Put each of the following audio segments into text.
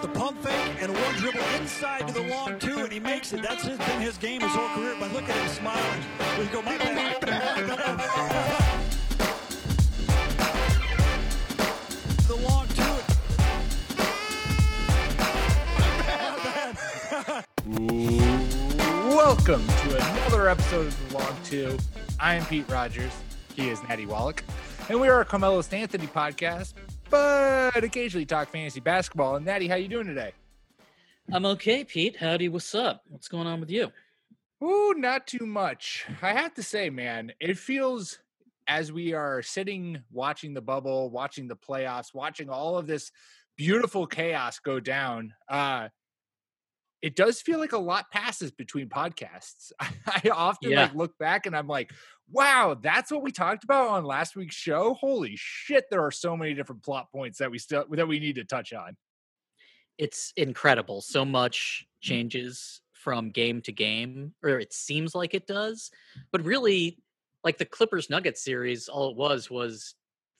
with the pump fake and one dribble inside to the long two, and he makes it. That's been his game his whole career. But look at him smiling. We go, my bad. the long two. Welcome to another episode of The Long Two. I am Pete Rogers. He is Natty Wallach. And we are a Carmelo Anthony podcast, but occasionally talk fantasy basketball. And Natty, how you doing today? I'm okay, Pete. Howdy, what's up? What's going on with you? Ooh, not too much. I have to say, man, it feels as we are sitting watching the bubble, watching the playoffs, watching all of this beautiful chaos go down. Uh, it does feel like a lot passes between podcasts. I often Yeah. like look back and I'm like, wow, that's what we talked about on last week's show. Holy shit, there are so many different plot points that we still that we need to touch on. It's incredible. So much mm. changes from game to game, or it seems like it does. But really, like the Clippers Nuggets series, all it was was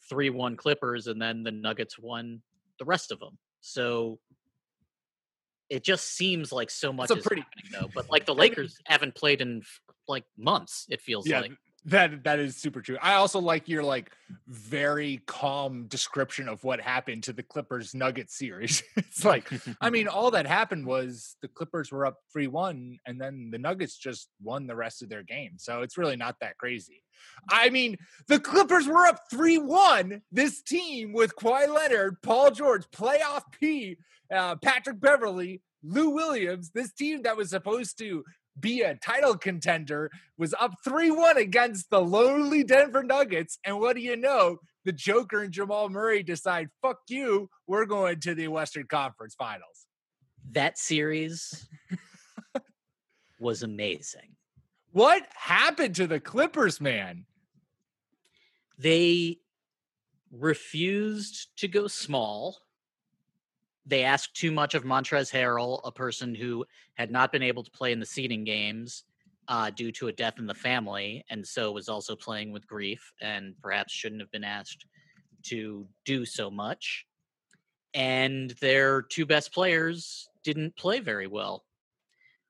3 1 Clippers, and then the Nuggets won the rest of them. So it just seems like so much a is pretty- happening, though. But like the Lakers haven't played in like months, it feels yeah, like. That that is super true. I also like your like very calm description of what happened to the Clippers Nuggets series. it's like, I mean, all that happened was the Clippers were up 3-1 and then the Nuggets just won the rest of their game. So it's really not that crazy. I mean, the Clippers were up 3-1. This team with Kawhi Leonard, Paul George, playoff P, uh, Patrick Beverley, Lou Williams, this team that was supposed to be a title contender was up 3-1 against the lowly Denver Nuggets. And what do you know? The Joker and Jamal Murray decide, fuck you, we're going to the Western Conference Finals. that series was amazing. What happened to the Clippers, man? they refused to go small. They asked too much of Montrez Harrell, a person who had not been able to play in the seeding games uh, due to a death in the family, and so was also playing with grief, and perhaps shouldn't have been asked to do so much. And their two best players didn't play very well.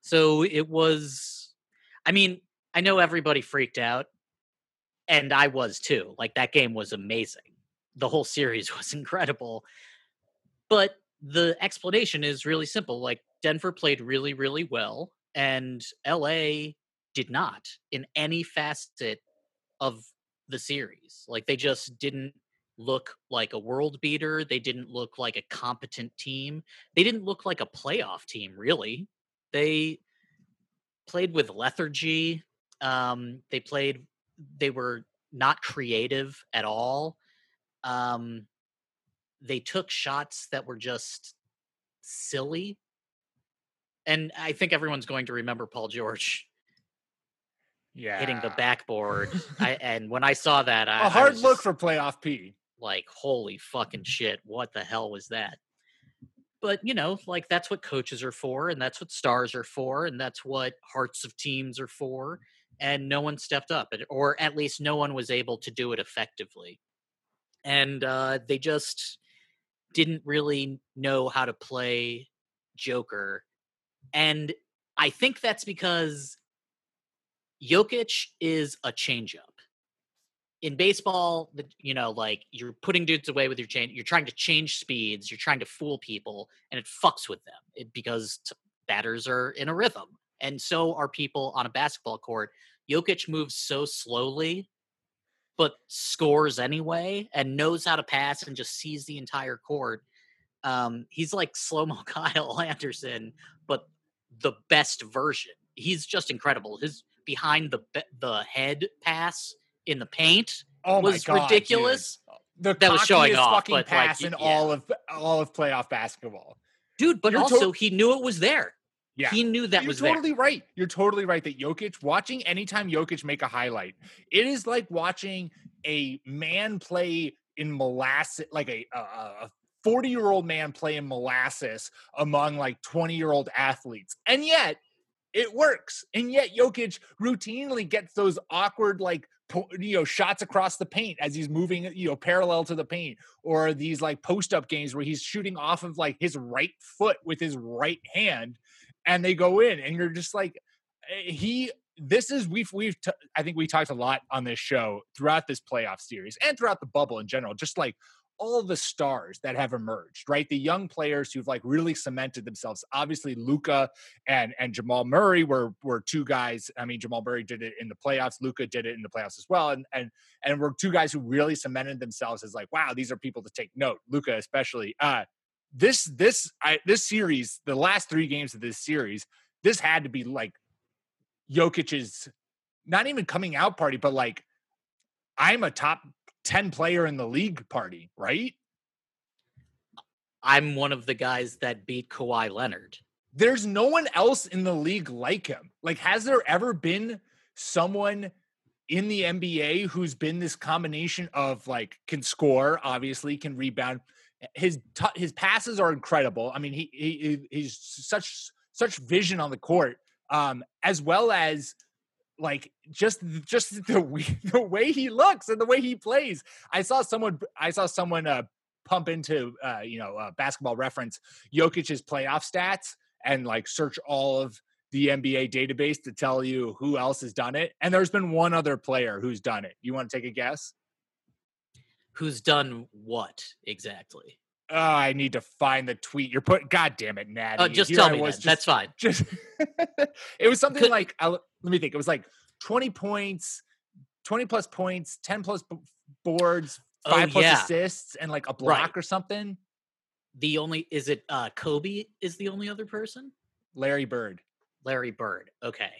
So it was, I mean, I know everybody freaked out and I was too. Like that game was amazing. The whole series was incredible. But the explanation is really simple. Like Denver played really, really well, and LA did not in any facet of the series. Like they just didn't look like a world beater. They didn't look like a competent team. They didn't look like a playoff team, really. They played with lethargy. Um, they played they were not creative at all. Um, they took shots that were just silly. And I think everyone's going to remember Paul George Yeah. hitting the backboard. I, and when I saw that, I, A hard was look just for playoff P. like, holy fucking shit, what the hell was that? But, you know, like that's what coaches are for, and that's what stars are for, and that's what hearts of teams are for and no one stepped up or at least no one was able to do it effectively and uh, they just didn't really know how to play joker and i think that's because Jokic is a changeup. In baseball the, you know like you're putting dudes away with your chain you're trying to change speeds you're trying to fool people and it fucks with them it, because t- batters are in a rhythm and so are people on a basketball court. Jokic moves so slowly, but scores anyway and knows how to pass and just sees the entire court. Um, he's like slow mo Kyle Anderson, but the best version. He's just incredible. His behind the be- the head pass in the paint Oh was God, dude. ridiculous. The That was showing off, fucking but, like, pass y- in yeah. all of all of playoff basketball. dude. But You're to- also, he knew it was there. Yeah. He knew that You're was totally there. right. You're totally right that Jokic, watching anytime Jokic make a highlight, it is like watching a man play in molasses, like a a 40 year old man play in molasses among like 20 year old athletes. And yet it works. And yet Jokic routinely gets those awkward, like, you know, shots across the paint as he's moving, you know, parallel to the paint, or these like post up games where he's shooting off of like his right foot with his right hand and they go in and you're just like eh, he this is we've we've t- I think we talked a lot on this show throughout this playoff series and throughout the bubble in general just like all the stars that have emerged right? The young players who've like really cemented themselves. Obviously Luka and and Jamal Murray were were two guys I mean Jamal Murray did it in the playoffs Luka did it in the playoffs as well and and and were two guys who really cemented themselves as like wow these are people to take note. Luka especially uh this this I, this series, the last three games of this series, this had to be like Jokic's not even coming out party, but like I'm a top ten player in the league party, right? I'm one of the guys that beat Kawhi Leonard. There's no one else in the league like him. Like, has there ever been someone in the NBA who's been this combination of like can score, obviously can rebound. His t- his passes are incredible. I mean, he, he he's such such vision on the court, um, as well as like just just the way, the way he looks and the way he plays. I saw someone I saw someone uh, pump into uh, you know uh, basketball reference Jokic's playoff stats and like search all of the NBA database to tell you who else has done it. And there's been one other player who's done it. You want to take a guess? Who's done what exactly? Oh, I need to find the tweet. You're put. God damn it, Natty. Oh, just Here tell I me. was just- That's fine. just it was something Could- like I'll- let me think it was like 20 points 20 plus points 10 plus b- boards Oh, five plus yeah. assists and like a block Right. or something The only is it uh Kobe is the only other person? larry bird Larry Bird. Okay.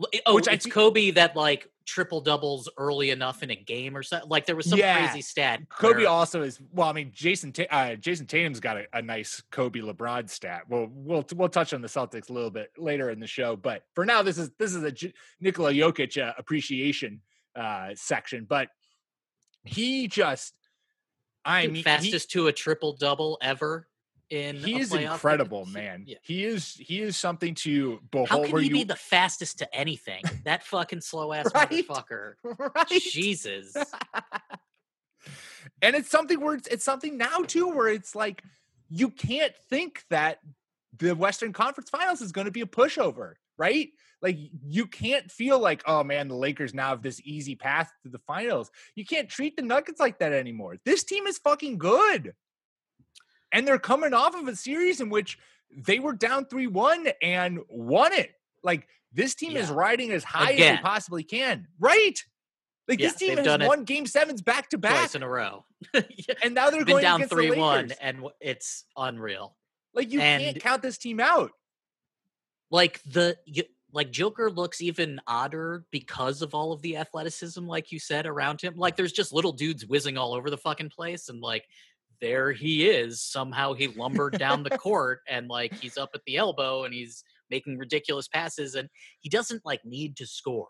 L- Oh, Which it's Kobe that like triple doubles early enough in a game or something. Like there was some Yeah. crazy stat. kobe where- also is well i mean Jayson Ta- uh, Jayson Tatum's got a, a nice kobe lebron stat well we'll we'll touch on the celtics a little bit later in the show but for now this is this is a J- nikola jokic uh, appreciation uh section but he just i mean he- fastest to a triple double ever in. he is playoff game. incredible, man. yeah. He is he is something to behold. How can he you, be the fastest to anything? That fucking slow ass Right? motherfucker. right? Jesus. and it's something where it's, it's something now too, where it's like you can't think that the Western Conference Finals is going to be a pushover, right? Like you can't feel like, oh man, the Lakers now have this easy path to the finals. You can't treat the Nuggets like that anymore. This team is fucking good. And they're coming off of a series in which they were down 3-1 and won it. Like this team is riding as high as they possibly can. Right? Like Yeah, this team has won game sevens back to back. Twice in a row. Yeah, And now they're going down three one, and it's unreal. Like you can't count this team out. like the y- like Joker looks even odder because of all of the athleticism, like you said, around him. Like there's just little dudes whizzing all over the fucking place, and like there he is. Somehow he lumbered down the court, and like he's up at the elbow, and he's making ridiculous passes, and he doesn't like need to score.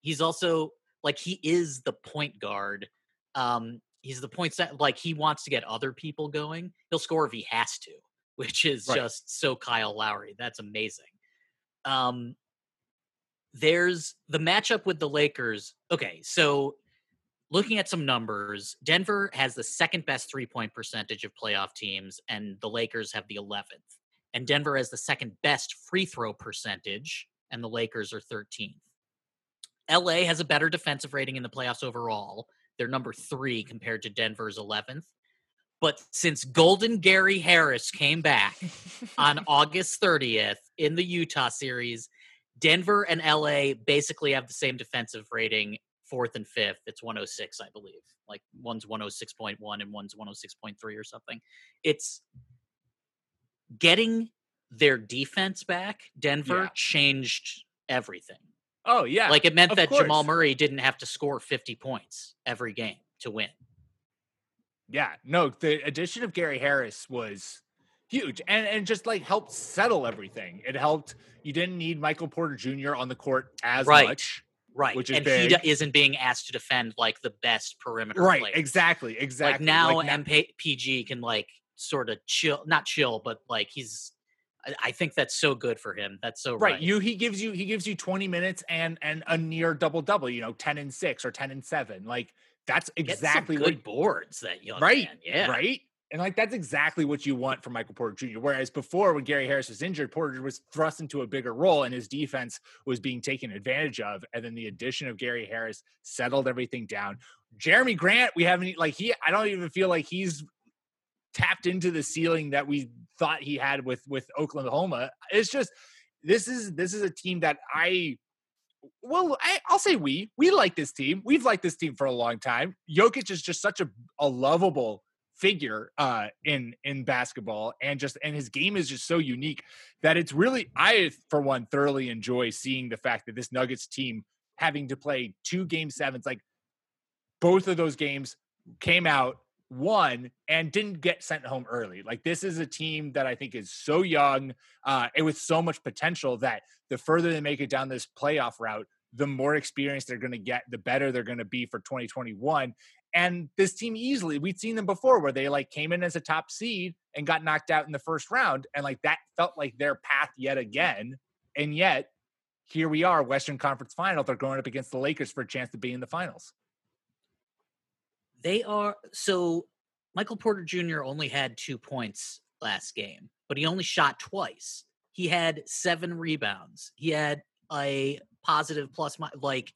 He's also like he is the point guard. Um, he's the point set. Like he wants to get other people going. He'll score if he has to, which is Right. just so Kyle Lowry. That's amazing. Um, there's the matchup with the Lakers. Okay, so looking at some numbers, Denver has the second best three point percentage of playoff teams, and the Lakers have the 11th. And Denver has the second best free throw percentage, and the Lakers are 13th. LA has a better defensive rating in the playoffs overall. They're number three compared to Denver's 11th. But since Golden Gary Harris came back on August 30th in the Utah series, Denver and LA basically have the same defensive rating, fourth and fifth. It's 106, I believe. Like one's 106.1 and one's 106.3 or something. It's getting their defense back. Denver Yeah. changed everything. Oh yeah. Like it meant of that Jamal. Murray didn't have to score 50 points every game to win. Yeah, no, the addition of Gary Harris was huge and and just like helped settle everything. It helped. You didn't need Michael Porter Jr. on the court as Right. much. Right. Which is and big. he d- isn't being asked to defend like the best perimeter Right. Exactly. Exactly. Like now, Like, MPG can like sort of chill, not chill, but like he's. I- think that's so good for him. That's so right. right. You he gives you he gives you 20 minutes and and a near double double, you know, 10 and 6 or 10 and 7. Like that's exactly good what boards that young right. man. Yeah. Right. And like that's exactly what you want from Michael Porter Jr. Whereas before, when Gary Harris was injured, Porter was thrust into a bigger role and his defense was being taken advantage of. And then the addition of Gary Harris settled everything down. Jerami Grant, we haven't like he I don't even feel like he's tapped into the ceiling that we thought he had with with Oklahoma. It's just this is this is a team that I well, I, I'll say we we like this team. We've liked this team for a long time. Jokic is just such a, a lovable figure uh in in basketball and just and his game is just so unique that it's really I for one thoroughly enjoy seeing the fact that this Nuggets team having to play two game sevens like both of those games came out won and didn't get sent home early. Like this is a team that I think is so young uh, and with so much potential that the further they make it down this playoff route, the more experience they're going to get, the better they're going to be for 2021. And this team easily, we'd seen them before where they like came in as a top seed and got knocked out in the first round. And like that felt like their path yet again. And yet here we are, Western Conference final. They're going up against the Lakers for a chance to be in the finals. They are so Michael Porter Jr. only had two points last game, but he only shot twice. He had seven rebounds. He had a positive plus like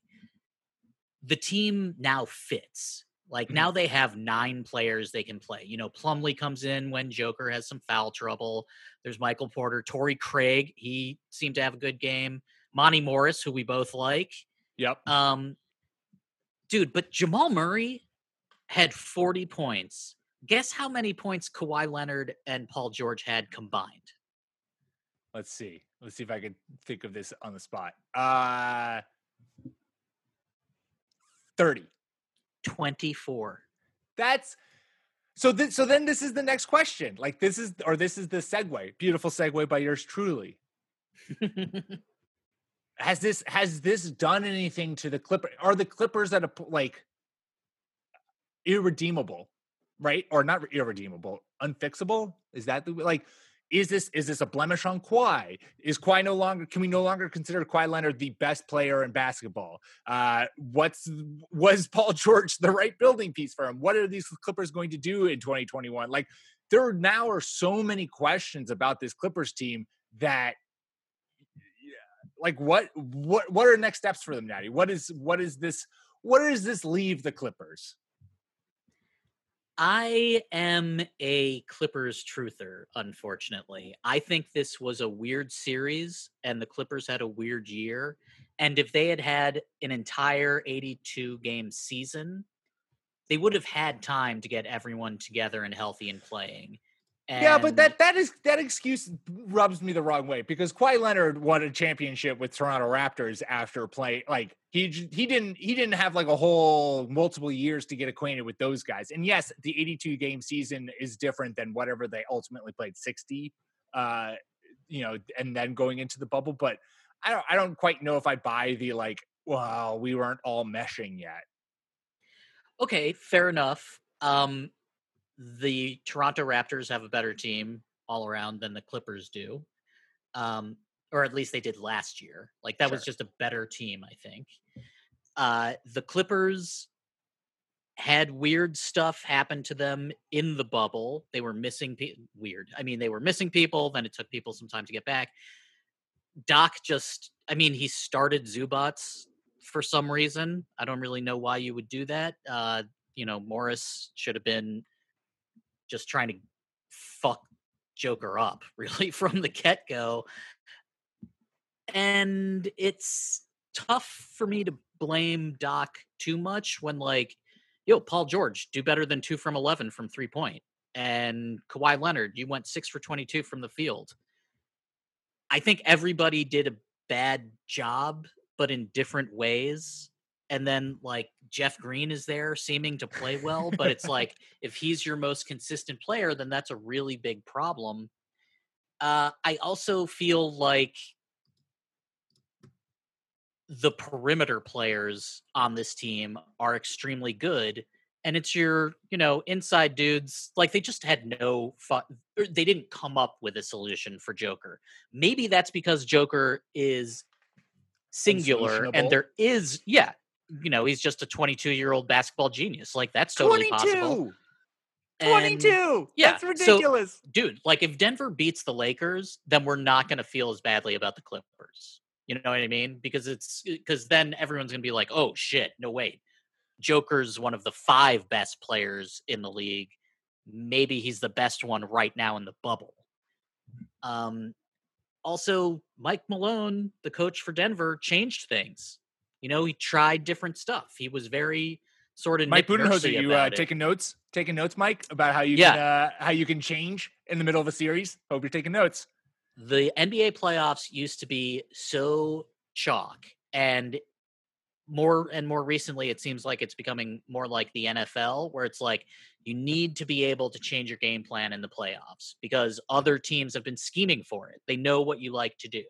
the team now fits. Like Mhm. now they have nine players they can play. You know, Plumlee comes in when Joker has some foul trouble. There's Michael Porter, Torrey Craig. He seemed to have a good game. Monte Morris, who we both like. Yep. Um, dude, but Jamal Murray had 40 points. Guess how many points Kawhi Leonard and Paul George had combined? Let's see. Let's see if I can think of this on the spot. Uh 30. 24. That's so th- so then this is the next question. Like this is or this is the segue. Beautiful segue by yours truly. Has this has this done anything to the Clipper? Are the Clippers at a like irredeemable, right? Or not irredeemable, unfixable? Is that the like? Is this is this a blemish on Kawhi? Is Kawhi no longer? Can we no longer consider Kawhi Leonard the best player in basketball? Uh, what's was Paul George the right building piece for him? What are these Clippers going to do in 2021? Like there now are so many questions about this Clippers team that like what what what are next steps for them, Natty? What is what is this what does this leave the Clippers? I am a Clippers truther, unfortunately. I think this was a weird series and the Clippers had a weird year. And if they had had an entire 82 game season, they would have had time to get everyone together and healthy and playing. Yeah, but that that is that excuse rubs me the wrong way because Kawhi Leonard won a championship with Toronto Raptors after play like he he didn't he didn't have like a whole multiple years to get acquainted with those guys. And yes, the 82 game season is different than whatever they ultimately played 60 uh you know and then going into the bubble, but I don't I don't quite know if I buy the like well, we weren't all meshing yet. Okay, fair enough. Um, the Toronto Raptors have a better team all around than the Clippers do, um, or at least they did last year. Like that was just a better team, I think. Uh, the Clippers had weird stuff happen to them in the bubble. They were missing pe- weird. I mean, they were missing people. Then it took people some time to get back. Doc just, I mean, he started Zubac for some reason. I don't really know why you would do that. Uh, you know, Morris should have been just trying to fuck Joker up, really, from the get go. And it's tough for me to blame Doc too much when, like, yo, Paul George, do better than two from 11 from three point. And Kawhi Leonard, you went six for 22 from the field. I think everybody did a bad job, but in different ways. And then like Jeff Green is there seeming to play well, but it's like if he's your most consistent player, then that's a really big problem. Uh, I also feel like the perimeter players on this team are extremely good and it's your you know inside dudes like they just had no fun they didn't come up with a solution for joker maybe that's because joker is singular and there is yeah you know he's just a 22 year old basketball genius like that's totally 22. possible 22 and, yeah that's ridiculous so, dude like if denver beats the lakers then we're not going to feel as badly about the clippers you know what I mean? Because it's because then everyone's gonna be like, oh shit, no wait. Joker's one of the five best players in the league. Maybe he's the best one right now in the bubble. Um also Mike Malone, the coach for Denver, changed things. You know, he tried different stuff. He was very sort of Mike Budenholzer. You uh, taking notes? Taking notes, Mike, about how you yeah. can uh, how you can change in the middle of a series. Hope you're taking notes the NBA playoffs used to be so chalk and more and more recently it seems like it's becoming more like the NFL where it's like you need to be able to change your game plan in the playoffs because other teams have been scheming for it. They know what you like to do.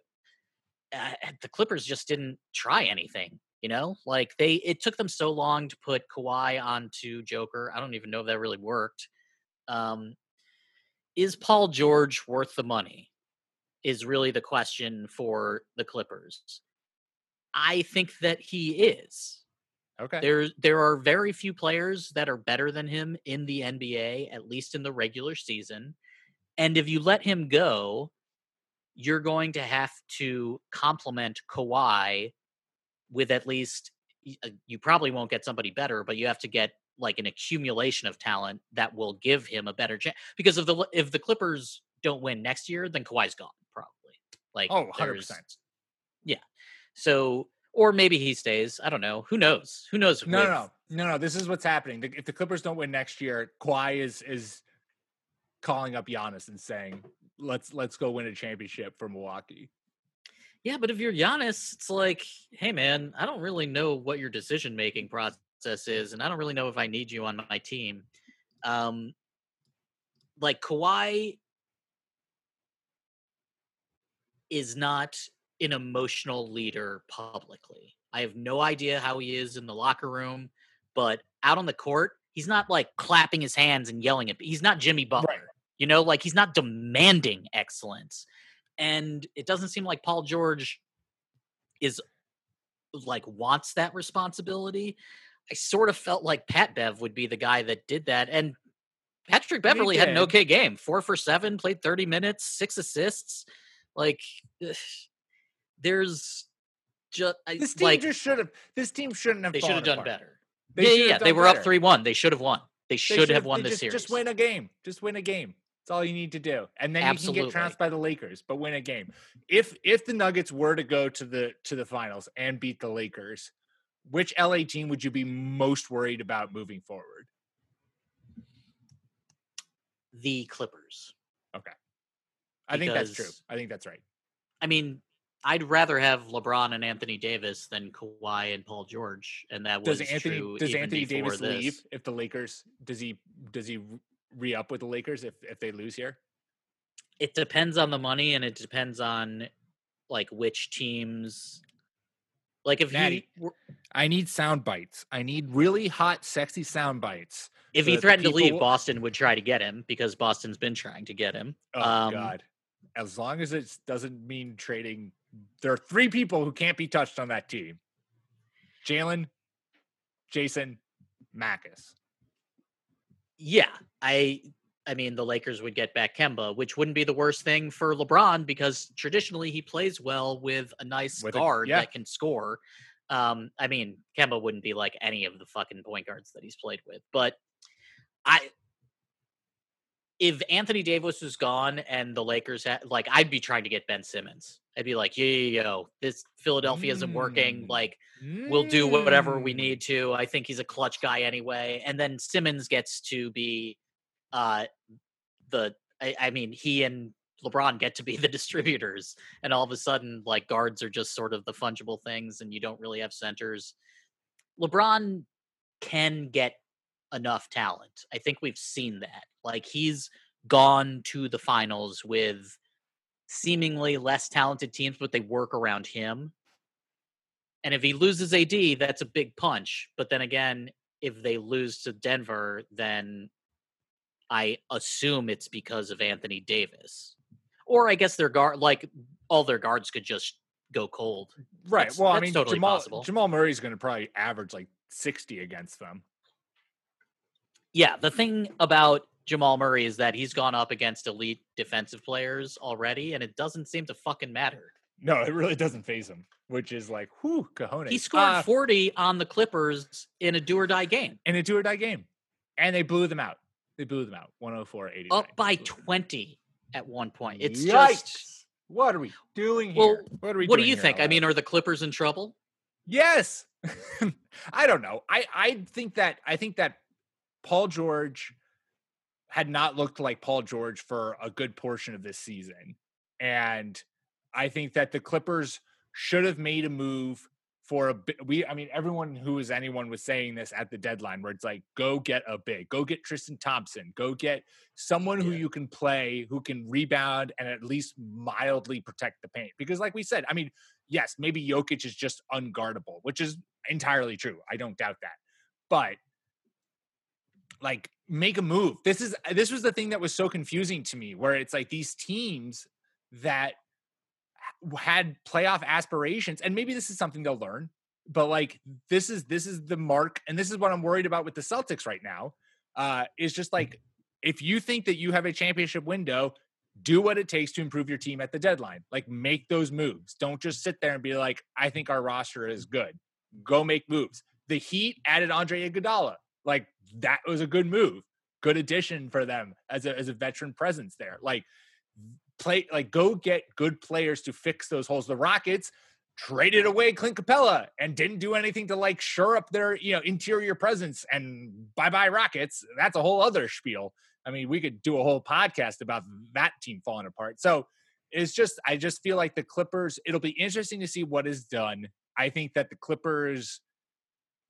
Uh, the Clippers just didn't try anything, you know? Like they it took them so long to put Kawhi onto Joker. I don't even know if that really worked. Um is Paul George worth the money? is really the question for the Clippers. I think that he is. Okay. There there are very few players that are better than him in the NBA, at least in the regular season. And if you let him go, you're going to have to complement Kawhi with at least uh, you probably won't get somebody better, but you have to get like an accumulation of talent that will give him a better chance. Because if the if the Clippers don't win next year, then Kawhi's gone. Probably. Like, oh, 100%. Yeah. So, or maybe he stays. I don't know. Who knows? Who knows? No, with... no, no, no. This is what's happening. If the Clippers don't win next year, Kawhi is is calling up Giannis and saying, "Let's let's go win a championship for Milwaukee." Yeah, but if you're Giannis, it's like, hey man, I don't really know what your decision making process is, and I don't really know if I need you on my team. Um, like Kawhi is not an emotional leader publicly. I have no idea how he is in the locker room, but out on the court, he's not like clapping his hands and yelling at. He's not Jimmy Butler, right. You know, like he's not demanding excellence. And it doesn't seem like Paul George is like wants that responsibility. I sort of felt like Pat Bev would be the guy that did that. And Patrick Beverley had an okay game. Four for seven, played 30 minutes, six assists. Like, there's just this team like, just should have. This team shouldn't have. They should have done better. They yeah, yeah, yeah. They were better. up three one. They should have won. They should have won the just, series. Just win a game. Just win a game. That's all you need to do, and then Absolutely. you can get trounced by the Lakers, but win a game. If if the Nuggets were to go to the to the finals and beat the Lakers, which LA team would you be most worried about moving forward? The Clippers. Okay. I think that's true. I think that's right. I mean, I'd rather have LeBron and Anthony Davis than Kawhi and Paul George, and that was does Anthony true does Anthony Davis this. leave if the Lakers does he does he re up with the Lakers if if they lose here? It depends on the money, and it depends on like which teams. Like if Natty, he, I need sound bites. I need really hot, sexy sound bites. If so he threatened people... to leave, Boston would try to get him because Boston's been trying to get him. Oh um, God! as long as it doesn't mean trading. There are three people who can't be touched on that team: Jalen, Jason, Marcus. Yeah, I. I mean, the Lakers would get back Kemba, which wouldn't be the worst thing for LeBron because traditionally he plays well with a nice with guard a, yeah. that can score. Um, I mean, Kemba wouldn't be like any of the fucking point guards that he's played with, but I if Anthony Davis was gone and the Lakers had like I'd be trying to get Ben Simmons. I'd be like, yo, yo, yo this Philadelphia isn't working. Mm. Like, mm. we'll do whatever we mm. need to. I think he's a clutch guy anyway. And then Simmons gets to be uh the I, I mean, he and LeBron get to be the distributors, and all of a sudden, like guards are just sort of the fungible things, and you don't really have centers. LeBron can get enough talent. I think we've seen that. Like he's gone to the finals with seemingly less talented teams, but they work around him. And if he loses AD, that's a big punch. But then again, if they lose to Denver, then I assume it's because of Anthony Davis. Or I guess their guard, like all their guards could just go cold. Right. That's- well, I that's mean, totally Jamal possible. Jamal Murray's going to probably average like 60 against them. Yeah, the thing about Jamal Murray is that he's gone up against elite defensive players already, and it doesn't seem to fucking matter. No, it really doesn't faze him, which is like, whew, cojones. He scored Uh, 40 on the Clippers in a do or die game, in a do or die game. And they blew them out. They blew them out 104 80. up by 20 at one point. It's Yikes. just. What are we doing Well, here? what are we What do you here, think? I mean, are the Clippers in trouble? Yes. I don't know. I I think that I think that Paul George had not looked like Paul George for a good portion of this season. And I think that the Clippers should have made a move for a bit. We, I mean, everyone who is anyone was saying this at the deadline where it's like, go get a big, go get Tristan Thompson, go get someone who Yeah. you can play, who can rebound and at least mildly protect the paint. Because, like we said, I mean, yes, maybe Jokic is just unguardable, which is entirely true. I don't doubt that. But like make a move. This is this was the thing that was so confusing to me where it's like these teams that had playoff aspirations and maybe this is something they'll learn but like this is this is the mark and this is what I'm worried about with the Celtics right now uh is just like if you think that you have a championship window do what it takes to improve your team at the deadline. Like make those moves. Don't just sit there and be like I think our roster is good. Go make moves. The Heat added Andre Iguodala like that was a good move good addition for them as a as a veteran presence there like play like go get good players to fix those holes. The Rockets traded away Clint Capela and didn't do anything to like shore up their you know interior presence. And bye bye Rockets. That's a whole other spiel. I mean, we could do a whole podcast about that team falling apart. So it's just I just feel like the Clippers. It'll be interesting to see what is done. I think that the Clippers.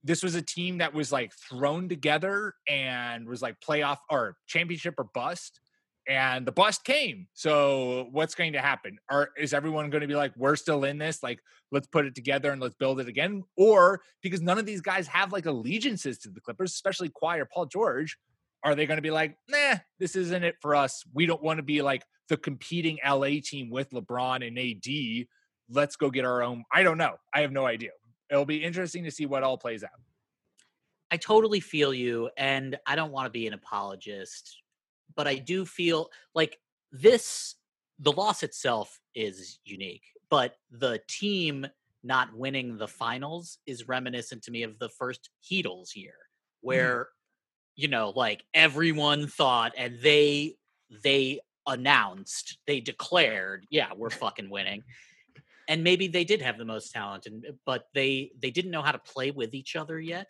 This was a team that was like thrown together and was like playoff or championship or bust and the bust came. So what's going to happen? Are is everyone going to be like, we're still in this? Like, let's put it together and let's build it again? Or because none of these guys have like allegiances to the Clippers, especially or Paul George, are they going to be like, nah, this isn't it for us? We don't want to be like the competing LA team with LeBron and AD. Let's go get our own. I don't know. I have no idea. It'll be interesting to see what all plays out. I totally feel you, and I don't want to be an apologist, but I do feel like this the loss itself is unique, but the team not winning the finals is reminiscent to me of the first Heatles year, mm. where you know, like everyone thought and they they announced, they declared, yeah, we're fucking winning. And maybe they did have the most talent, and eh, but they they didn't know how to play with each other yet.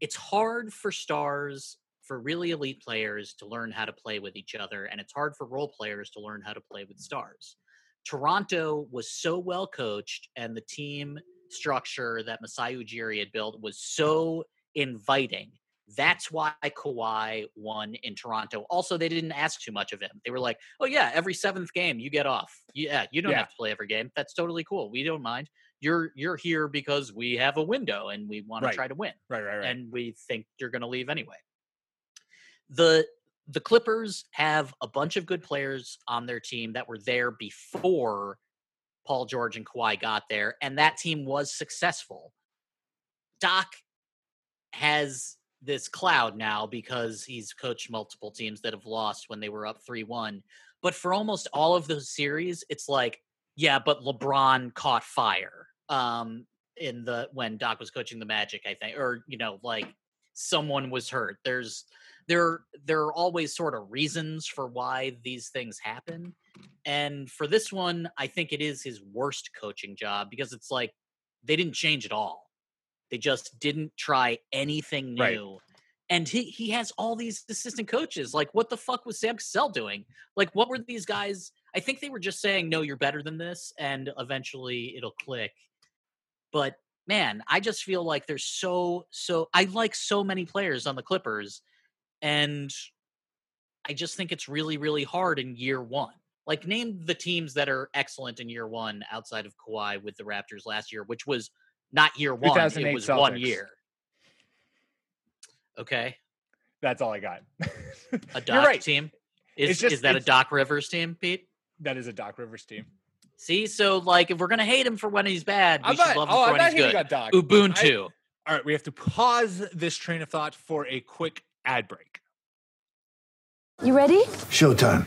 It's hard for stars for really elite players to learn how to play with each other and it's hard for role players to learn how to play with stars. Toronto was so well coached and the team structure that Masai Ujiri had built was so inviting that's why Kawhi won in Toronto. Also, they didn't ask too much of him. They were like, "Oh yeah, every seventh game you get off. Yeah, you don't Yeah. have to play every game. That's totally cool. We don't mind. You're you're here because we have a window and we want Right. to try to win." Right, right, right. and we think you're going to leave anyway. The the Clippers have a bunch of good players on their team that were there before Paul George and Kawhi got there, and that team was successful. Doc has this cloud now because he's coached multiple teams that have lost when they were up 3-1. But for almost all of those series, it's like, yeah, but LeBron caught fire. Um in the when Doc was coaching the Magic, I think, or you know, like someone was hurt. There's there there are always sort of reasons for why these things happen. And for this one, I think it is his worst coaching job because it's like they didn't change at all. They just didn't try anything Right. new. And he he has all these assistant coaches. Like, what the fuck was Sam Cassell doing? Like, what were these guys? I think they were just saying, no, you're better than this, and eventually it'll click. But man, I just feel like there's so so I like so many players on the Clippers, and I just think it's really, really hard in year one. Like name the teams that are excellent in year one outside of Kawhi with the Raptors last year, which was not year one. It 2008 was one year. Okay. That's all I got. A You're Doc right. team. Is just- is that a Doc Rivers team, Pete? That is a Doc Rivers team. See, so like if we're gonna hate him for when he's bad, we I'm should not, love him oh, for I'm when not he's good. Doc. Ubuntu. All right, we have to pause this train of thought for a quick ad break. You ready? Showtime.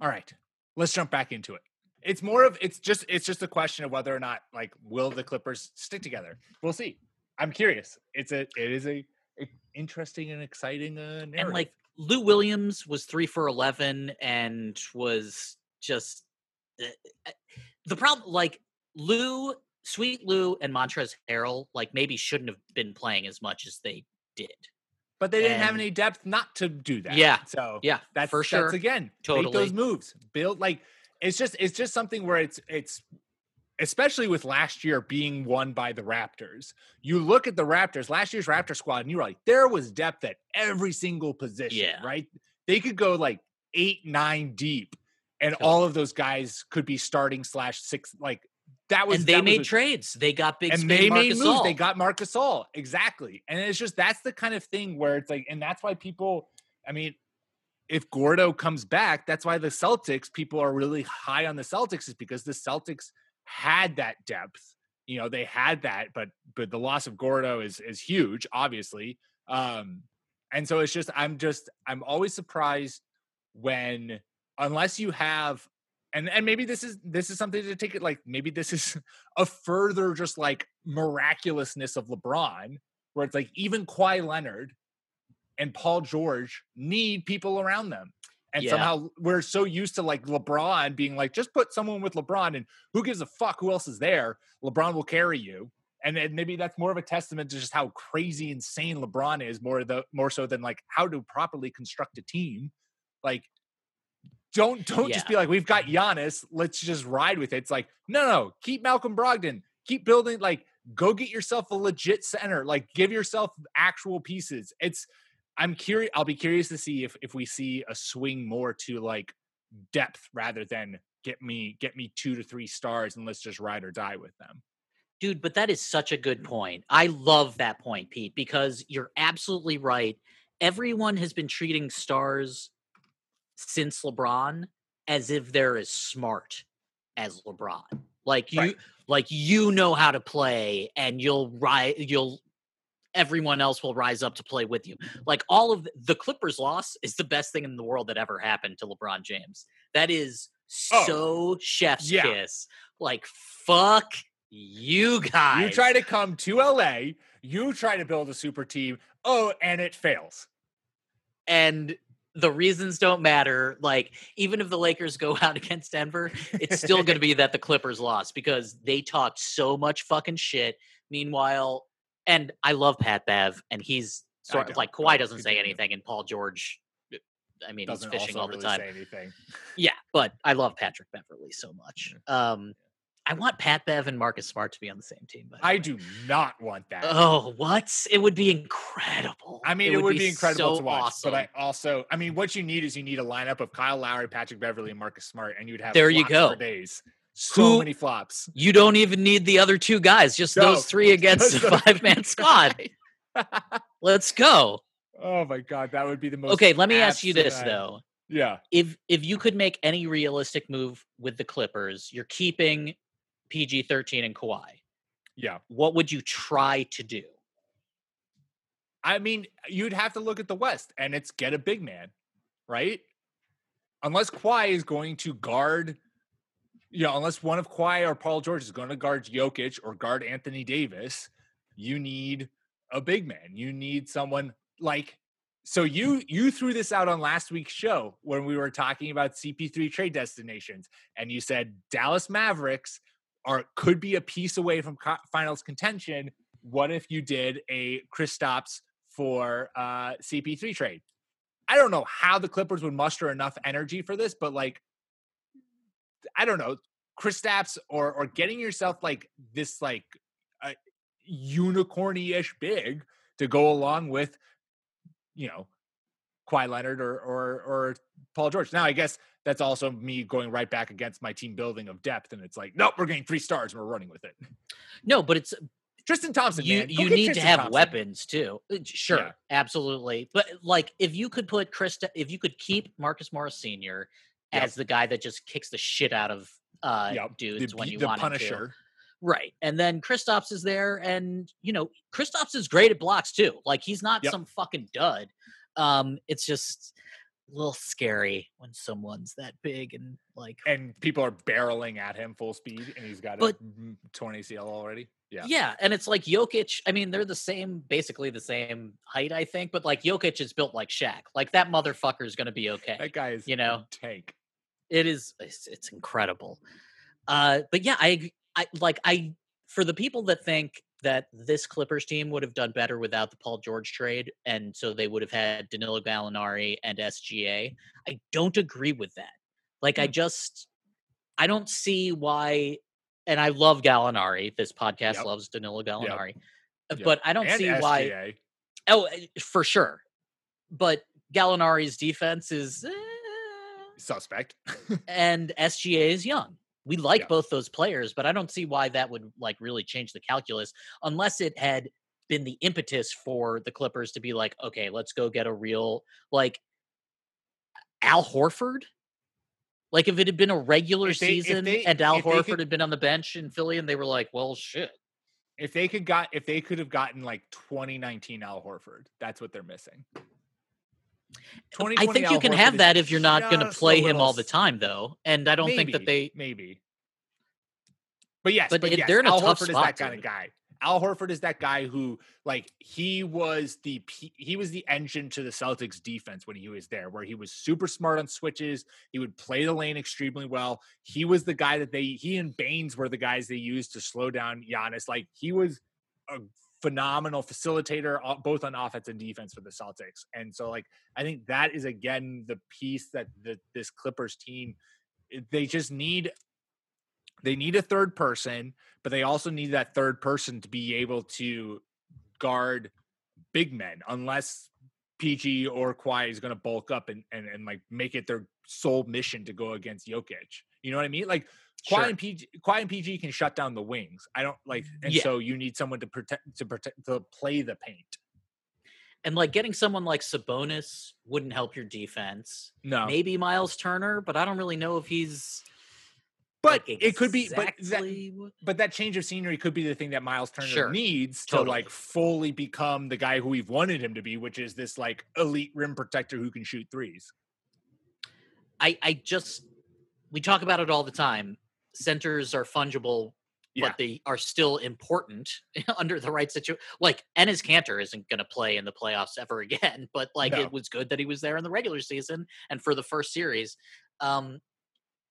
All right, let's jump back into it. It's more of it's just it's just a question of whether or not like will the Clippers stick together. We'll see. I'm curious. It's a it is a, a interesting and exciting uh, narrative. And like Lou Williams was three for eleven and was just uh, uh, the problem. Like Lou, Sweet Lou, and Montrez Harrell, like maybe shouldn't have been playing as much as they did. But they didn't have any depth not to do that. Yeah, So Yeah, that's for sure. That's again, make those moves. Build like it's just it's just something where it's it's especially with last year being won by the Raptors. You look at the Raptors, last year's Raptor squad, and you're like, there was depth at every single position, Yeah. right? They could go like eight, nine deep, and Totally. all of those guys could be starting slash six. Like that was and they that was made a- trades. They got big. and they made moves. They got Marcus All exactly, and it's just that's the kind of thing where it's like, and that's why people. I mean, if Gordo comes back, that's why the Celtics people are really high on the Celtics is because the Celtics had that depth. You know, they had that, but but the loss of Gordo is is huge, obviously. Um, and so it's just I'm just I'm always surprised when unless you have and and maybe this is this is something to take it like maybe this is a further just like miraculousness of LeBron where it's like even Kawhi Leonard and Paul George need people around them. And Yeah. somehow we're so used to like LeBron being like, just put someone with LeBron and who gives a fuck who else is there? LeBron will carry you. And, and maybe that's more of a testament to just how crazy insane LeBron is, more the more so than like how to properly construct a team. Like, don't don't just be like, we've got Giannis, let's just ride with it. It's like, no, no, keep Malcolm Brogdon, keep building, like, go get yourself a legit center, like give yourself actual pieces. It's I'm curious, I'll be curious to see if if we see a swing more to like depth rather than get me get me two to three stars and let's just ride or die with them. Dude, but that is such a good point. I love that point, Pete, because you're absolutely right. Everyone has been treating stars since LeBron as if they're as smart as LeBron. Like you Right. like you know how to play and you'll rise you'll everyone else will rise up to play with you. Like all of the, the Clippers loss is the best thing in the world that ever happened to LeBron James. That is Oh, so chef's yeah. kiss. Like fuck you guys. You try to come to LA, you try to build a super team. Oh, and it fails. and the reasons don't matter. Like, even if the Lakers go out against Denver, it's still going to be that the Clippers lost because they talked so much fucking shit. Meanwhile, and I love Pat Bev, and he's sort of like Kawhi doesn't say anything, and Paul George, uh, I mean, he's fishing all the really time. say anything. Yeah, but I love Patrick Beverley so much. Um, I want Pat Bev and Marcus Smart to be on the same team. I way. do not want that. Oh, what? It would be incredible. I mean, it, would be, incredible so to watch. Awesome. But I also, I mean, what you need is you need a lineup of Kyle Lowry, Patrick Beverley, and Marcus Smart, and you'd have There you go. days. So Who- many flops. You don't even need the other two guys, just No, those three against a five man squad. Let's go. oh my god, that would be the most. Okay, let me ask you this asinine- though. Yeah. if if you could make any realistic move with the Clippers, you're keeping PG thirteen and Kawhi. Yeah. What would you try to do? I mean, you'd have to look at the West and it's get a big man, right? Unless Kawhi is going to guard, you know, unless one of Kawhi or Paul George is going to guard Jokic or guard Anthony Davis, you need a big man. You need someone like so you you threw this out on last week's show when we were talking about CP3 trade destinations and you said Dallas Mavericks are could be a piece away from co- finals contention. What if you did a Kristaps for uh CP3 trade? I don't know how the Clippers would muster enough energy for this, but like I don't know, Chris Kristaps or or getting yourself like this like a unicorny-ish big to go along with you know Kawhi Leonard or or or Paul George. Now I guess that's also me going right back against my team building of depth, and it's like, nope, we're getting three stars, and we're running with it. No, but it's Tristan Thompson, you man. You need to have Thompson. weapons too. Uh, Sure, Yeah. absolutely. But like, if you could put Krista, if you could keep Marcus Morris Senior Yep. as the guy that just kicks the shit out of uh Yep, dudes the, when you the want him to. Punisher. Right. And then Kristaps is there and you know, Kristaps is great at blocks too. Like he's not Yep. some fucking dud. Um it's just a little scary when someone's that big and like and people are barreling at him full speed, and he's got But- a torn ACL already. Yeah, yeah. and it's like Jokic, I mean, they're the same basically the same height, I think, but like Jokic is built like Shaq. Like that motherfucker is gonna be okay. that guy is you know, tank. it is it's, it's incredible uh but yeah i i like i for the people that think that this clippers team would have done better without the paul george trade and so they would have had danilo gallinari and sga i don't agree with that like i Hmm. just i don't see why and i love gallinari this podcast Yep. loves danilo gallinari uh, Yep. but i don't and see why oh eh, for sure but gallinari's defense is eh, suspect. and SGA is young. We like Yeah. both those players, but I don't see why that would like really change the calculus unless it had been the impetus for the Clippers to be like, okay, let's go get a real like Al Horford. Like if it had been a regular they- season they- and Al Horford could- had been on the bench in Philly and they were like, well, shit. if they could got if they could have gotten like 2019 Al Horford, that's what they're missing. I think you can Horford have that if you're not going to play him all the time, though. And I don't think that they. maybe. But yes, But but, it- yes, they're in a Al tough Horford is that kind of guy. Al Horford is that guy who, like, he was the he was the engine to the Celtics defense when he was there, where he was super smart on switches. He would play the lane extremely well. He was the guy that they he and Baynes were the guys they used to slow down Giannis. Like, he was a phenomenal facilitator, uh, both on offense and defense for the Celtics. And so, like, I think that is again the piece that the, this Clippers team they just need they need a third person, but they also need that third person to be able to guard big men, unless PG or Kawhi is going to bulk up and, and and like make it their sole mission to go against Jokic. You know what I mean? Like Sure. and PG, Kawhi and PG can shut down the wings. I don't like, and Yeah. so you need someone to protect to protect to play the paint. And like getting someone like Sabonis wouldn't help your defense. No, Maybe Miles Turner, but I don't really know if he's. but like, it could be. But that, exactly but that change of scenery could be the thing that Miles Turner Sure. needs to Totally. like fully become the guy who we've wanted him to be, which is this like elite rim protector who can shoot threes. I I just we talk about it all the time. Centers are fungible, Yeah. but they are still important under the right situation. Like Enes Kanter isn't going to play in the playoffs ever again, but like No. it was good that he was there in the regular season and for the first series. Um,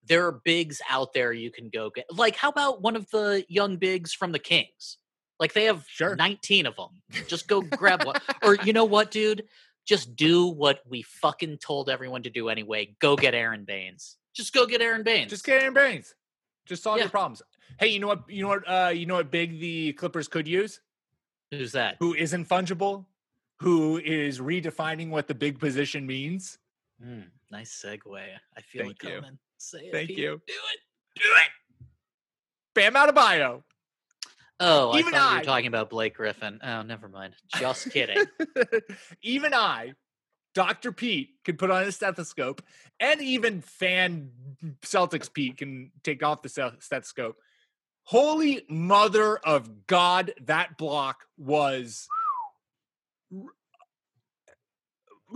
there are bigs out there you can go get. Like, how about one of the young bigs from the Kings? Like they have Sure. 19 of them. Just go grab one. Or you know what, dude? Just do what we fucking told everyone to do anyway. Go get Aron Baynes. Just go get Aron Baynes. Just get Aron Baynes. Just solve Yeah. your problems. Hey, you know what? You know what? Uh, you know what? Big the Clippers could use. Who's that? Who isn't fungible? Who is redefining what the big position means? Mm, nice segue. I feel Thank it you. coming. Say it. Thank Pete. you. Do it. Do it. Bam Adebayo. Oh, I Even thought you I- were talking about Blake Griffin. Oh, never mind. Just kidding. Even I Dr. Pete can put on his stethoscope, and even fan Celtics Pete can take off the stethoscope. Holy mother of God, that block was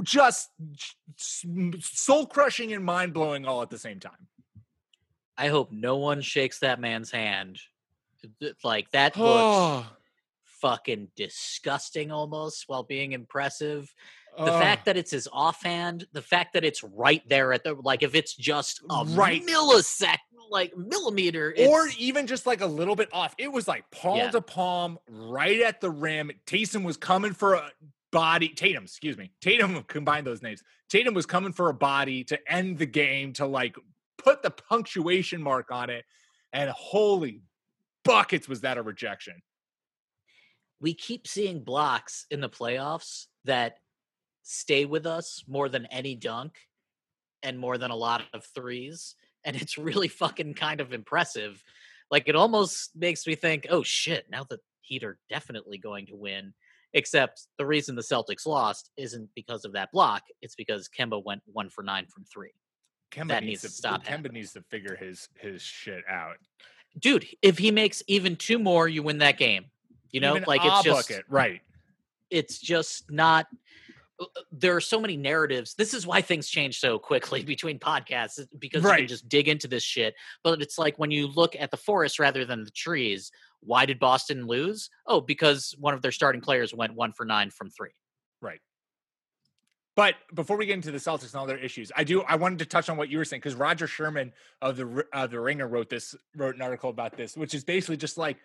just soul crushing and mind blowing all at the same time. I hope no one shakes that man's hand. Like that looks fucking disgusting almost while being impressive. The fact that it's his offhand, the fact that it's right there at the like if it's just a Right. millisecond, like millimeter, or even just like a little bit off. It was like palm Yeah. to palm, right at the rim. Taysom was coming for a body. Tatum, excuse me. Tatum combined those names. Tatum was coming for a body to end the game to like put the punctuation mark on it. And holy buckets, was that a rejection? we keep seeing blocks in the playoffs that stay with us more than any dunk and more than a lot of threes. And it's really fucking kind of impressive. Like it almost makes me think, oh shit, now the Heat are definitely going to win. Except the reason the Celtics lost isn't because of that block. It's because Kemba went one for nine from three. Kemba That needs, needs to to stop Kemba happening. needs to figure his his shit out. Dude, if he makes even two more, you win that game. You know, Even like it's ah, just bucket, right. it's just not there are so many narratives. This is why things change so quickly between podcasts because you can just dig into this shit. But it's like when you look at the forest rather than the trees why did boston lose? Oh because one of their starting players went one for nine from three. Right. But before we get into the Celtics and all their issues, I do I wanted to touch on what you were saying because Rodger Sherman of the uh, the Ringer wrote this wrote an article about this, which is basically just like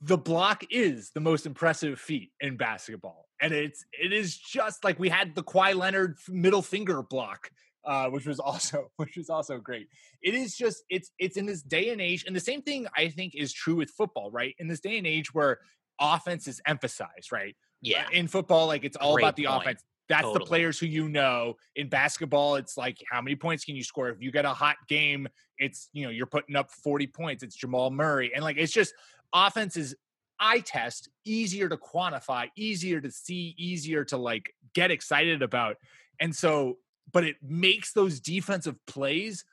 the block is the most impressive feat in basketball, and it's it is just like we had the Kawhi Leonard middle finger block, uh, which was also which was also great. It is just it's it's in this day and age, and the same thing I think is true with football, right? In this day and age where offense is emphasized, right? yeah in football, like it's all Great about the point. offense. That's the players who you know. In basketball, it's like how many points can you score? If you get a hot game, it's you know you're putting up 40 points. It's Jamal Murray, and like it's just offense is eye test, easier to quantify, easier to see, easier to like get excited about, and so but it makes those defensive plays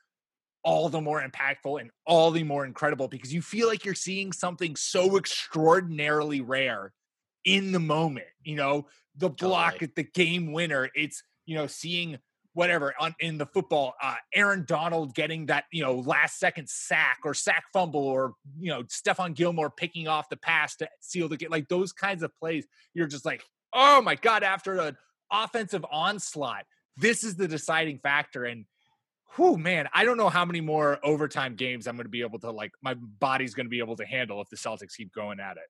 all the more impactful and all the more incredible because you feel like you're seeing something so extraordinarily rare in the moment. You know, the block Totally. at the game winner. It's you know seeing whatever on in the football. Uh, Aaron Donald getting that you know last second sack or sack fumble or you know Stephon Gilmore picking off the pass to seal the game. Like those kinds of plays, you're just like, oh my god! After an offensive onslaught, this is the deciding factor and. Whew, man, I don't know how many more overtime games I'm going to be able to like. My body's going to be able to handle if the Celtics keep going at it.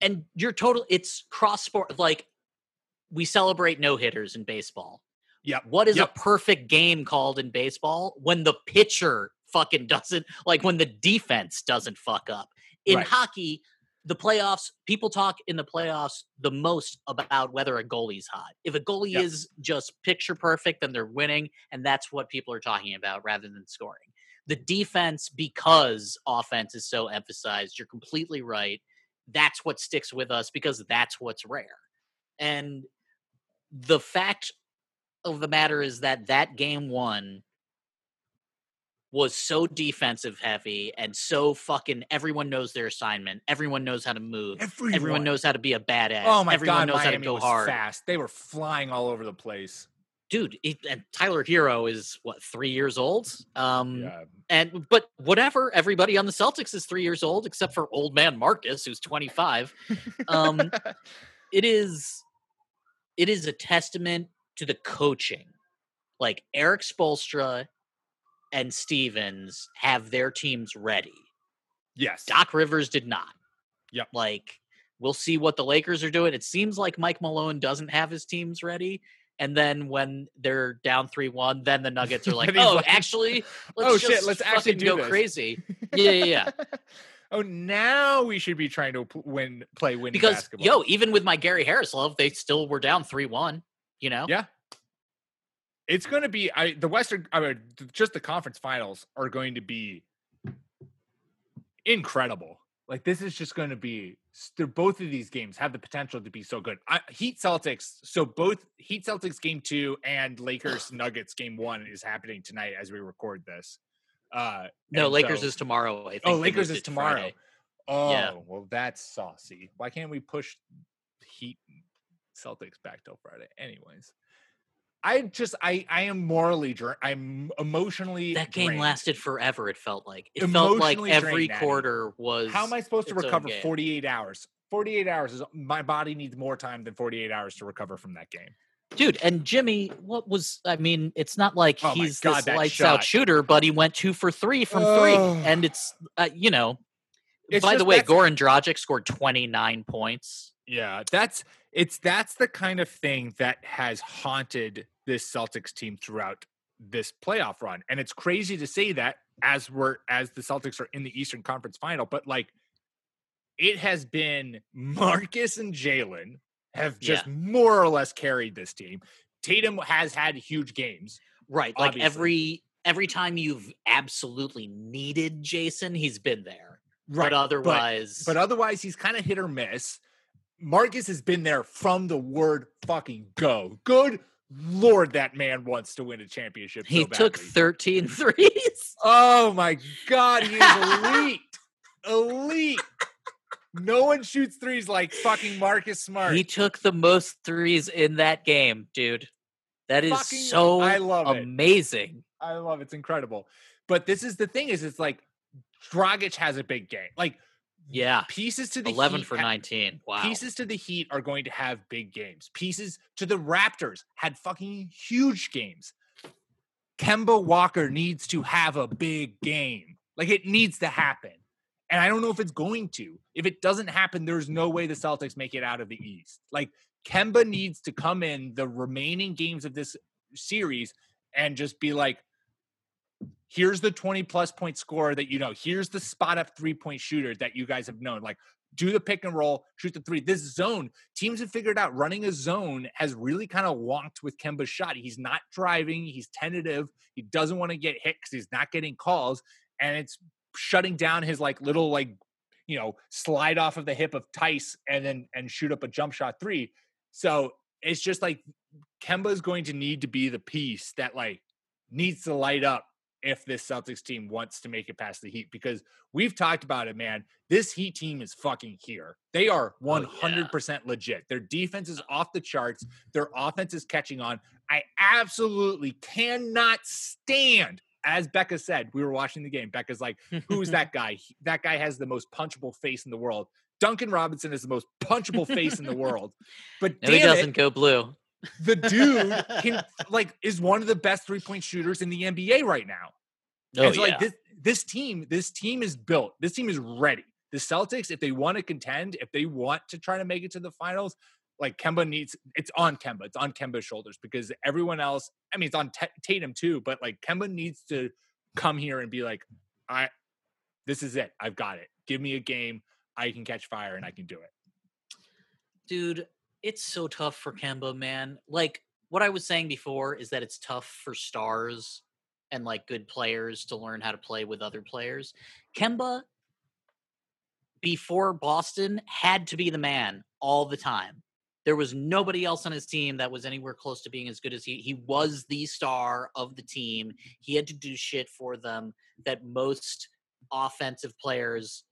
and you're total it's cross sport like we celebrate no hitters in baseball Yep. What is Yep. a perfect game called in baseball? When the pitcher fucking doesn't like when the defense doesn't fuck up. In Right. hockey, the playoffs, people talk in the playoffs the most about whether a goalie's hot. If a goalie Yep. is just picture perfect, then they're winning, and that's what people are talking about rather than scoring. The defense, because offense is so emphasized, you're completely right. That's what sticks with us because that's what's rare. And the fact of the matter is that that game one was so defensive heavy and so fucking everyone knows their assignment. Everyone knows how to move. Everyone, Everyone. knows how to be a badass. Oh my everyone god, knows Miami how to go was hard. fast. They were flying all over the place. Dude, it, and Tyler Herro is what, three years old? Um Yeah. and but whatever, everybody on the Celtics is three years old, except for old man Marcus, who's 25. Um it is it is a testament to the coaching. Like Erik Spoelstra and Stevens have their teams ready. yes. Doc Rivers did not. Yep. Like we'll see what the Lakers are doing. It seems like Mike Malone doesn't have his teams ready. And then when they're down three one, then the Nuggets are like, "Oh, like, actually, let's "Oh, shit, let's actually go this." crazy." Yeah, yeah, yeah. oh, now we should be trying to win, play winning because basketball. yo, even with my Gary Harris love, they still were down three one. You know, Yeah. It's going to be I the Western I mean, just the conference finals are going to be incredible. Like this is just going to be. They're, both of these games have the potential to be so good. I, Heat Celtics. So both Heat Celtics game two and Lakers Nuggets game one is happening tonight as we record this. Uh, No, Lakers so- is tomorrow. I think Oh, Lakers is tomorrow. Friday. Oh, Yeah. well, that's saucy. Why can't we push Heat Celtics back till Friday? Anyways, I just I I am morally dra- I'm emotionally That game drained. lasted forever. It felt like it felt like every quarter was. How am I supposed to recover 48 hours? 48 hours is my body needs more time than 48 hours to recover from that game. dude? And Jimmy, what was? I mean, it's not like Oh he's God, this lights shot. out shooter, but he went two for three from three, and it's uh, you know. It's by the way, Goran Dragic scored twenty nine points. Yeah, that's it's that's the kind of thing that has haunted this Celtics team throughout this playoff run. And it's crazy to say that as we're as the Celtics are in the Eastern Conference final, but like it has been Marcus and Jalen have just more or less carried this team. Tatum has had huge games. Right, like Obviously. every every time you've absolutely needed Jayson, he's been there. Right, But otherwise, But otherwise, he's kind of hit or miss. Marcus has been there from the word fucking go. Good lord, that man wants to win a championship. he so took badly. 13 threes. Oh my god, he is elite, elite. No one shoots threes like fucking Marcus Smart. He took the most threes in that game, dude. That is Fucking- so I love it. amazing. I love it. It's incredible. But this is the thing: is it's like Dragic has a big game. Like Yeah. pieces to the 11 Heat for 19. Wow. Pieces to the Heat are going to have big games. Pieces to the Raptors had fucking huge games. Kemba Walker needs to have a big game. Like it needs to happen. And I don't know if it's going to. If it doesn't happen, there's no way the Celtics make it out of the East. Like Kemba needs to come in the remaining games of this series and just be like, here's the 20 plus point scorer that you know. Here's the spot up three point shooter that you guys have known. Like, do the pick and roll, shoot the three. This zone, teams have figured out running a zone has really kind of wonked with Kemba's shot. He's not driving, he's tentative, he doesn't want to get hit because he's not getting calls, and it's shutting down his like little like you know slide off of the hip of Tice and then and shoot up a jump shot three. So it's just like Kemba is going to need to be the piece that like needs to light up if this Celtics team wants to make it past the Heat because we've talked about it, man. This Heat team is fucking here. They are 100% legit. Their defense is off the charts. Their offense is catching on. I absolutely cannot stand, as Becca said, we were watching the game. Becca's like, who's that guy? That guy has the most punchable face in the world. Duncan Robinson is the most punchable face in the world. But No, he doesn't it, go blue. The dude can like is one of the best three point shooters in the NBA right now. Oh, so, yeah. like this this team, this team is built. This team is ready. The Celtics, if they want to contend, if they want to try to make it to the finals, like Kemba needs, it's on Kemba. It's on Kemba's shoulders because everyone else. I mean, it's on Ta- Tatum too, but like Kemba needs to come here and be like, I, this is it. I've got it. Give me a game. I can catch fire and I can do it. Dude, it's so tough for Kemba, man. Like what I was saying before is that it's tough for stars and like good players to learn how to play with other players. Kemba before Boston had to be the man all the time. There was nobody else on his team that was anywhere close to being as good as he. He was the star of the team. He had to do shit for them that most offensive players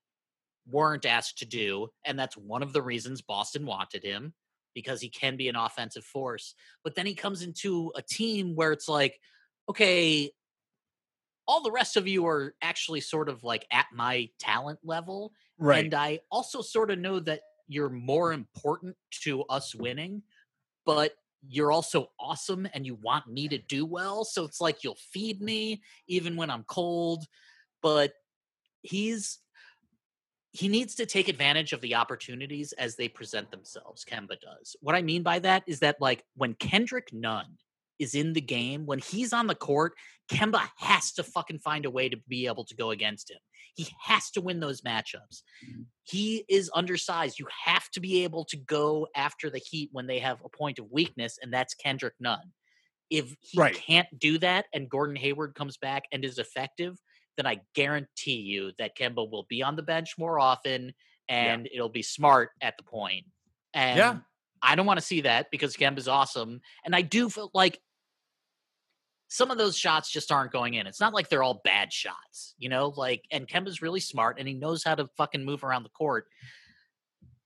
weren't asked to do. And that's one of the reasons Boston wanted him because he can be an offensive force. But then he comes into a team where it's like, okay, all the rest of you are actually sort of like at my talent level. And I also sort of know that you're more important to us winning, but you're also awesome and you want me to do well. So it's like you'll feed me even when I'm cold. But he's he needs to take advantage of the opportunities as they present themselves. Kemba does. What I mean by that is that like when Kendrick Nunn is in the game, when he's on the court, Kemba has to fucking find a way to be able to go against him. He has to win those matchups. Mm-hmm. He is undersized. You have to be able to go after the Heat when they have a point of weakness, and that's Kendrick Nunn. If he Right. can't do that and Gordon Hayward comes back and is effective, then I guarantee you that Kemba will be on the bench more often and it'll be smart at the point. And I don't want to see that because Kemba's awesome. And I do feel like some of those shots just aren't going in. It's not like they're all bad shots, you know, like and Kemba's really smart and he knows how to fucking move around the court.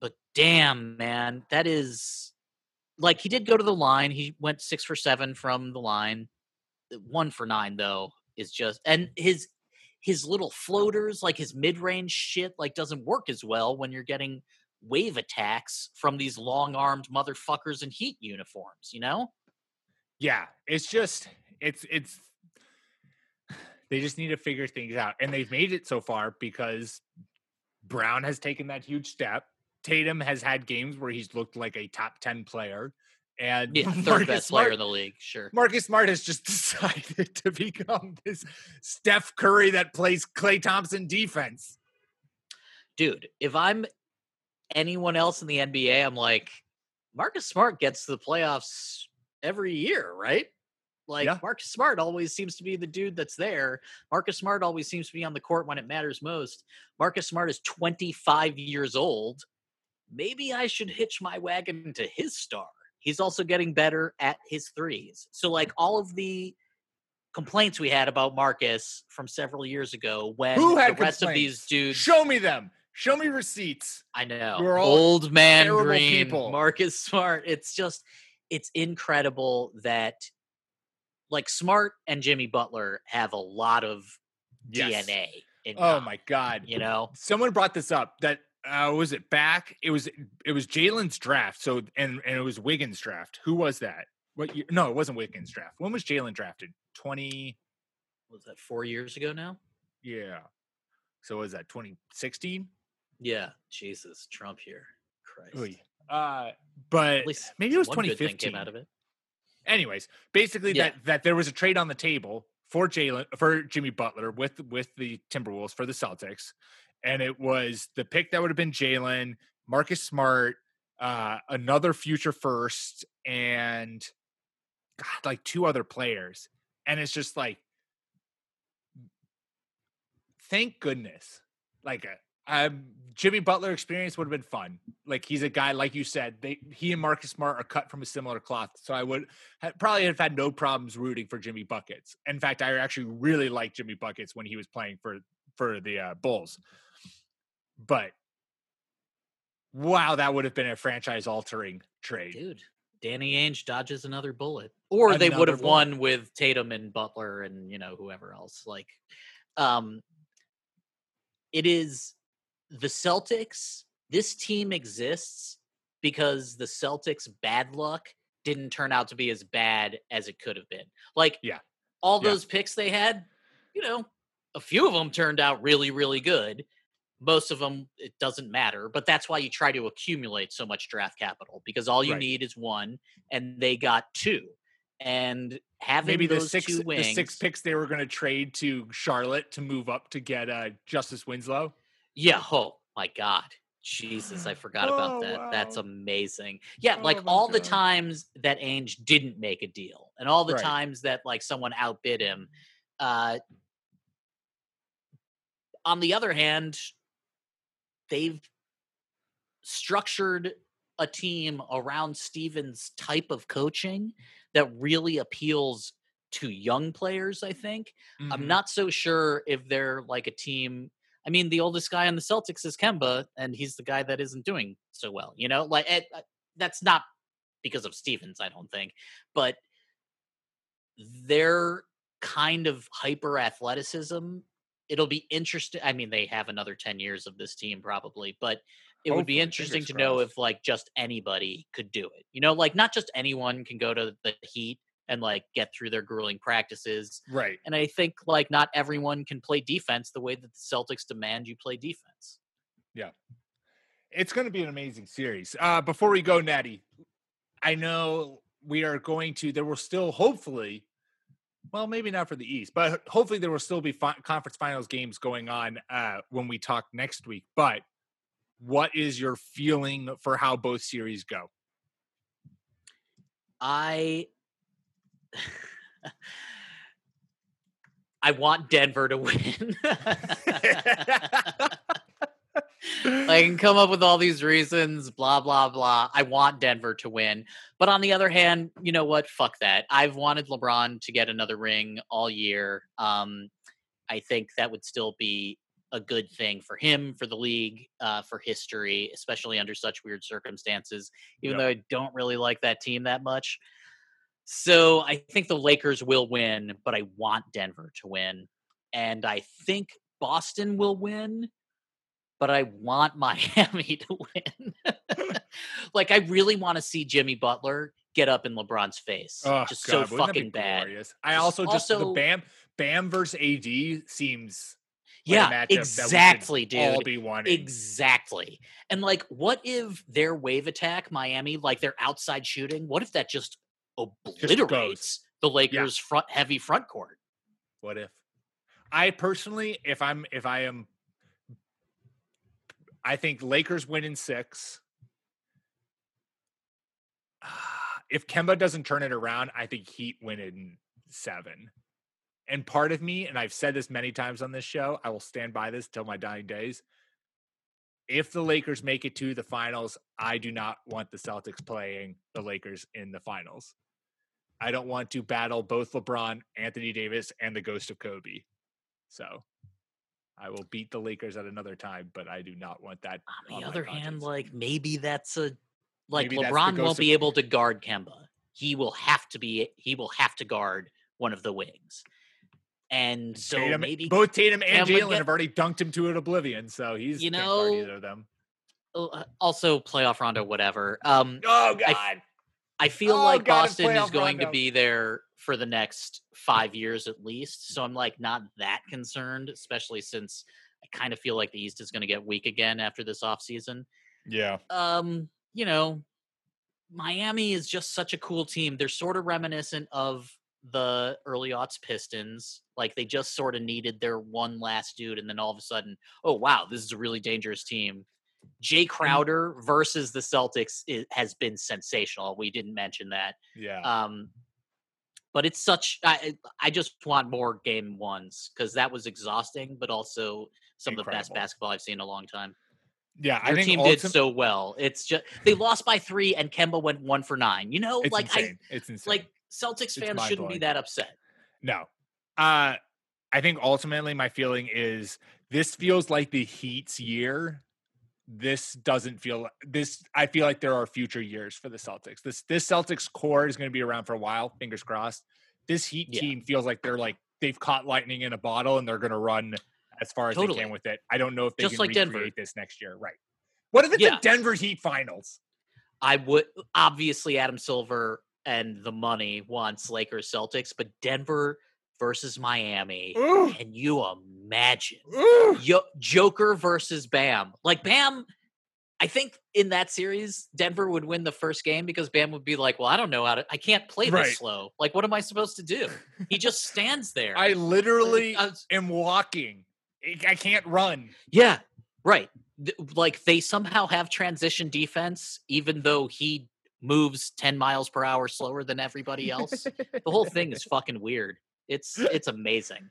But damn, man, that is like he did go to the line. He went six for seven from the line. One for nine though is just and his his little floaters, like his mid range shit, like doesn't work as well when you're getting wave attacks from these long armed motherfuckers in heat uniforms, you know? Yeah, it's just it's it's they just need to figure things out. And they've made it so far because Brown has taken that huge step. Tatum has had games where he's looked like a top 10 player. And Yeah, third Marcus best player Smart- in the league, sure. Marcus Smart has just decided to become this Steph Curry that plays Klay Thompson defense. Dude, if I'm anyone else in the NBA, I'm like, Marcus Smart gets to the playoffs every year, right? Like Yeah. Marcus Smart always seems to be the dude that's there. Marcus Smart always seems to be on the court when it matters most. Marcus Smart is 25 years old. Maybe I should hitch my wagon to his star. He's also getting better at his threes. So like all of the complaints we had about Marcus from several years ago when Who had the rest of these dudes Show me them. Show me receipts. I know. We're all Old man green, people. Marcus Smart. It's just it's incredible that like Smart and Jimmy Butler have a lot of Yes. DNA in Oh my god. you know? Someone brought this up that uh was it back? It was it was Jalen's draft. So and and it was Wiggins draft. Who was that? What year? No, it wasn't Wiggins draft. When was Jalen drafted? 20 Was that 4 years ago now? yeah. So was that 2016? Yeah. Jesus, Trump here. Christ. Oy. Uh but maybe it was thing 2015. came out of it. anyways, basically Yeah. that that there was a trade on the table for Jalen for Jimmy Butler with with the Timberwolves for the Celtics, and it was the pick that would have been Jalen, Marcus Smart, uh, another future first, and God, like two other players, and it's just like, thank goodness, like a. Um, Jimmy Butler experience would have been fun. Like he's a guy, like you said, they he and Marcus Smart are cut from a similar cloth. So I would probably have had no problems rooting for Jimmy Buckets. In fact, I actually really liked Jimmy Buckets when he was playing for for the uh, Bulls. But wow, that would have been a franchise altering trade. Dude, Danny Ainge dodges another bullet. Or they would have bullet. won with Tatum and Butler and, you know, whoever else. Like um it is the Celtics. This team exists because the Celtics bad luck didn't turn out to be as bad as it could have been. Like Yeah. all Yeah. those picks they had, you know, a few of them turned out really really good. Most of them it doesn't matter, but that's why you try to accumulate so much draft capital because all you Right. need is one and they got two. And having Maybe the six two the six picks they were going to trade to Charlotte to move up to get uh, Justice Winslow. Yeah. Oh my God. Jesus, I forgot about Oh, that. That's amazing. Yeah, Oh like all the times that Ainge didn't make a deal, and all the Right. times that like someone outbid him. Uh, on the other hand, they've structured a team around Stevens' type of coaching that really appeals to young players. I think. I'm Mhm. not so sure if they're like a team. I mean, the oldest guy on the Celtics is Kemba, and he's the guy that isn't doing so well. You know, like it, uh, that's not because of Stevens, I don't think, but their kind of hyper athleticism. It'll be interesting. I mean, they have another ten years of this team probably, but it would be interesting to know crossed. if like just anybody could do it. You know, like not just anyone can go to the Heat and like get through their grueling practices. Right. And I think like not everyone can play defense the way that the Celtics demand you play defense. Yeah. It's going to be an amazing series. Uh, before we go, Natty, I know we are going to. There will still, hopefully, well, maybe not for the East, but hopefully there will still be fi- conference finals games going on uh, when we talk next week. But what is your feeling for how both series go? I I want Denver to win. I can come up with all these reasons, blah, blah, blah. I want Denver to win. But on the other hand, you know what? Fuck that. I've wanted LeBron to get another ring all year. Um, I think that would still be a good thing for him, for the league, uh, for history, especially under such weird circumstances, even Yep. though I don't really like that team that much. So I think the Lakers will win, but I want Denver to win. And I think Boston will win, but I want Miami to win. like I really want to see Jimmy Butler get up in LeBron's face. Oh, just God, so wouldn't that be fucking bad. I Just also just the Bam Bam versus AD seems Yeah, matchup that we exactly, dude. All be wanting. Exactly. And like, what if their wave attack, Miami, like their outside shooting, what if that just obliterates the Lakers' front heavy front court? What if? I personally, if I'm, if I am, I think Lakers win in six. Ah, if Kemba doesn't turn it around, I think Heat win in seven. And part of me, and I've said this many times on this show, I will stand by this till my dying days. If the Lakers make it to the finals, I do not want the Celtics playing the Lakers in the finals. I don't want to battle both LeBron, Anthony Davis, and the ghost of Kobe. So I will beat the Lakers at another time, but I do not want that. On on the other hand, like maybe that's a like Maybe LeBron won't be able to guard Kemba. He will have to be he will have to guard one of the wings. And so Tatum, maybe both Tatum and Kemba Jalen get- have already dunked him to an oblivion, so he's You know, either of them. uh, also playoff Rondo, whatever. Um Oh I God! f- I feel Oh, like God, Boston is going to be there for the next five years at least. So I'm like not that concerned, especially since I kind of feel like the East is going to get weak again after this offseason. yeah, Um, you know, Miami is just such a cool team. They're sort of reminiscent of the early aughts Pistons. Like they just sort of needed their one last dude, and then all of a sudden, oh wow, this is a really dangerous team. Jae Crowder versus the Celtics i has been sensational. We didn't mention that. yeah. Um, but it's such. I I just want more game ones because that was exhausting, but also some of the best basketball I've seen in a long time. yeah, I Your think team ultim- did so well. It's just they lost by three, and Kemba went one for nine. You know, It's like insane. it's insane. like Celtics fans shouldn't be that upset. No. Uh I think ultimately my feeling is this feels like the Heat's year. This doesn't feel this I feel like there are future years for the Celtics. This this Celtics core is going to be around for a while, fingers crossed. This Heat Yeah. team feels like they're like they've caught lightning in a bottle and they're going to run as far as they can with it. I don't know if they Just can like Denver. recreate this next year. Right. What if it's Yeah. a Denver Heat finals? I would obviously Adam Silver and the money wants Lakers Celtics, but Denver versus Miami. Ooh, Can you imagine? Yo- Joker versus Bam. Like Bam, I think in that series, Denver would win the first game because Bam would be like, "Well, I don't know how to. I can't play this Right. slow. Like, what am I supposed to do?" He just stands there. I literally I was- am walking. I I can't run. Yeah, right. Th- Like they somehow have transition defense, even though he moves ten miles per hour slower than everybody else. the whole thing is fucking weird. It's it's amazing.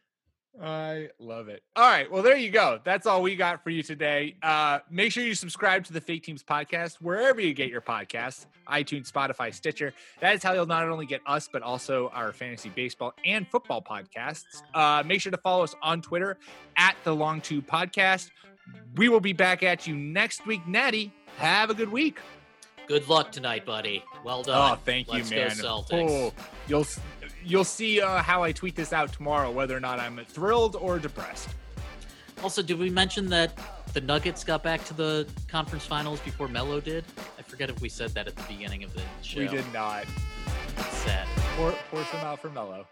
I love it. All right. Well, there you go. That's all we got for you today. Uh, make sure you subscribe to the Fake Teams podcast wherever you get your podcasts iTunes, Spotify, Stitcher. That is how you'll not only get us, but also our fantasy baseball and football podcasts. Uh, make sure to follow us on Twitter at the Long Two Podcast. We will be back at you next week. Natty, have a good week. Good luck tonight, buddy. Well done. Oh, thank you, Let's man. Go Celtics. Oh, you'll you'll see uh, how I tweet this out tomorrow, whether or not I'm thrilled or depressed. Also, did we mention that the Nuggets got back to the conference finals before Melo did? I forget if we said that at the beginning of the show. We did not. Sad. Pour, pour some out for Melo.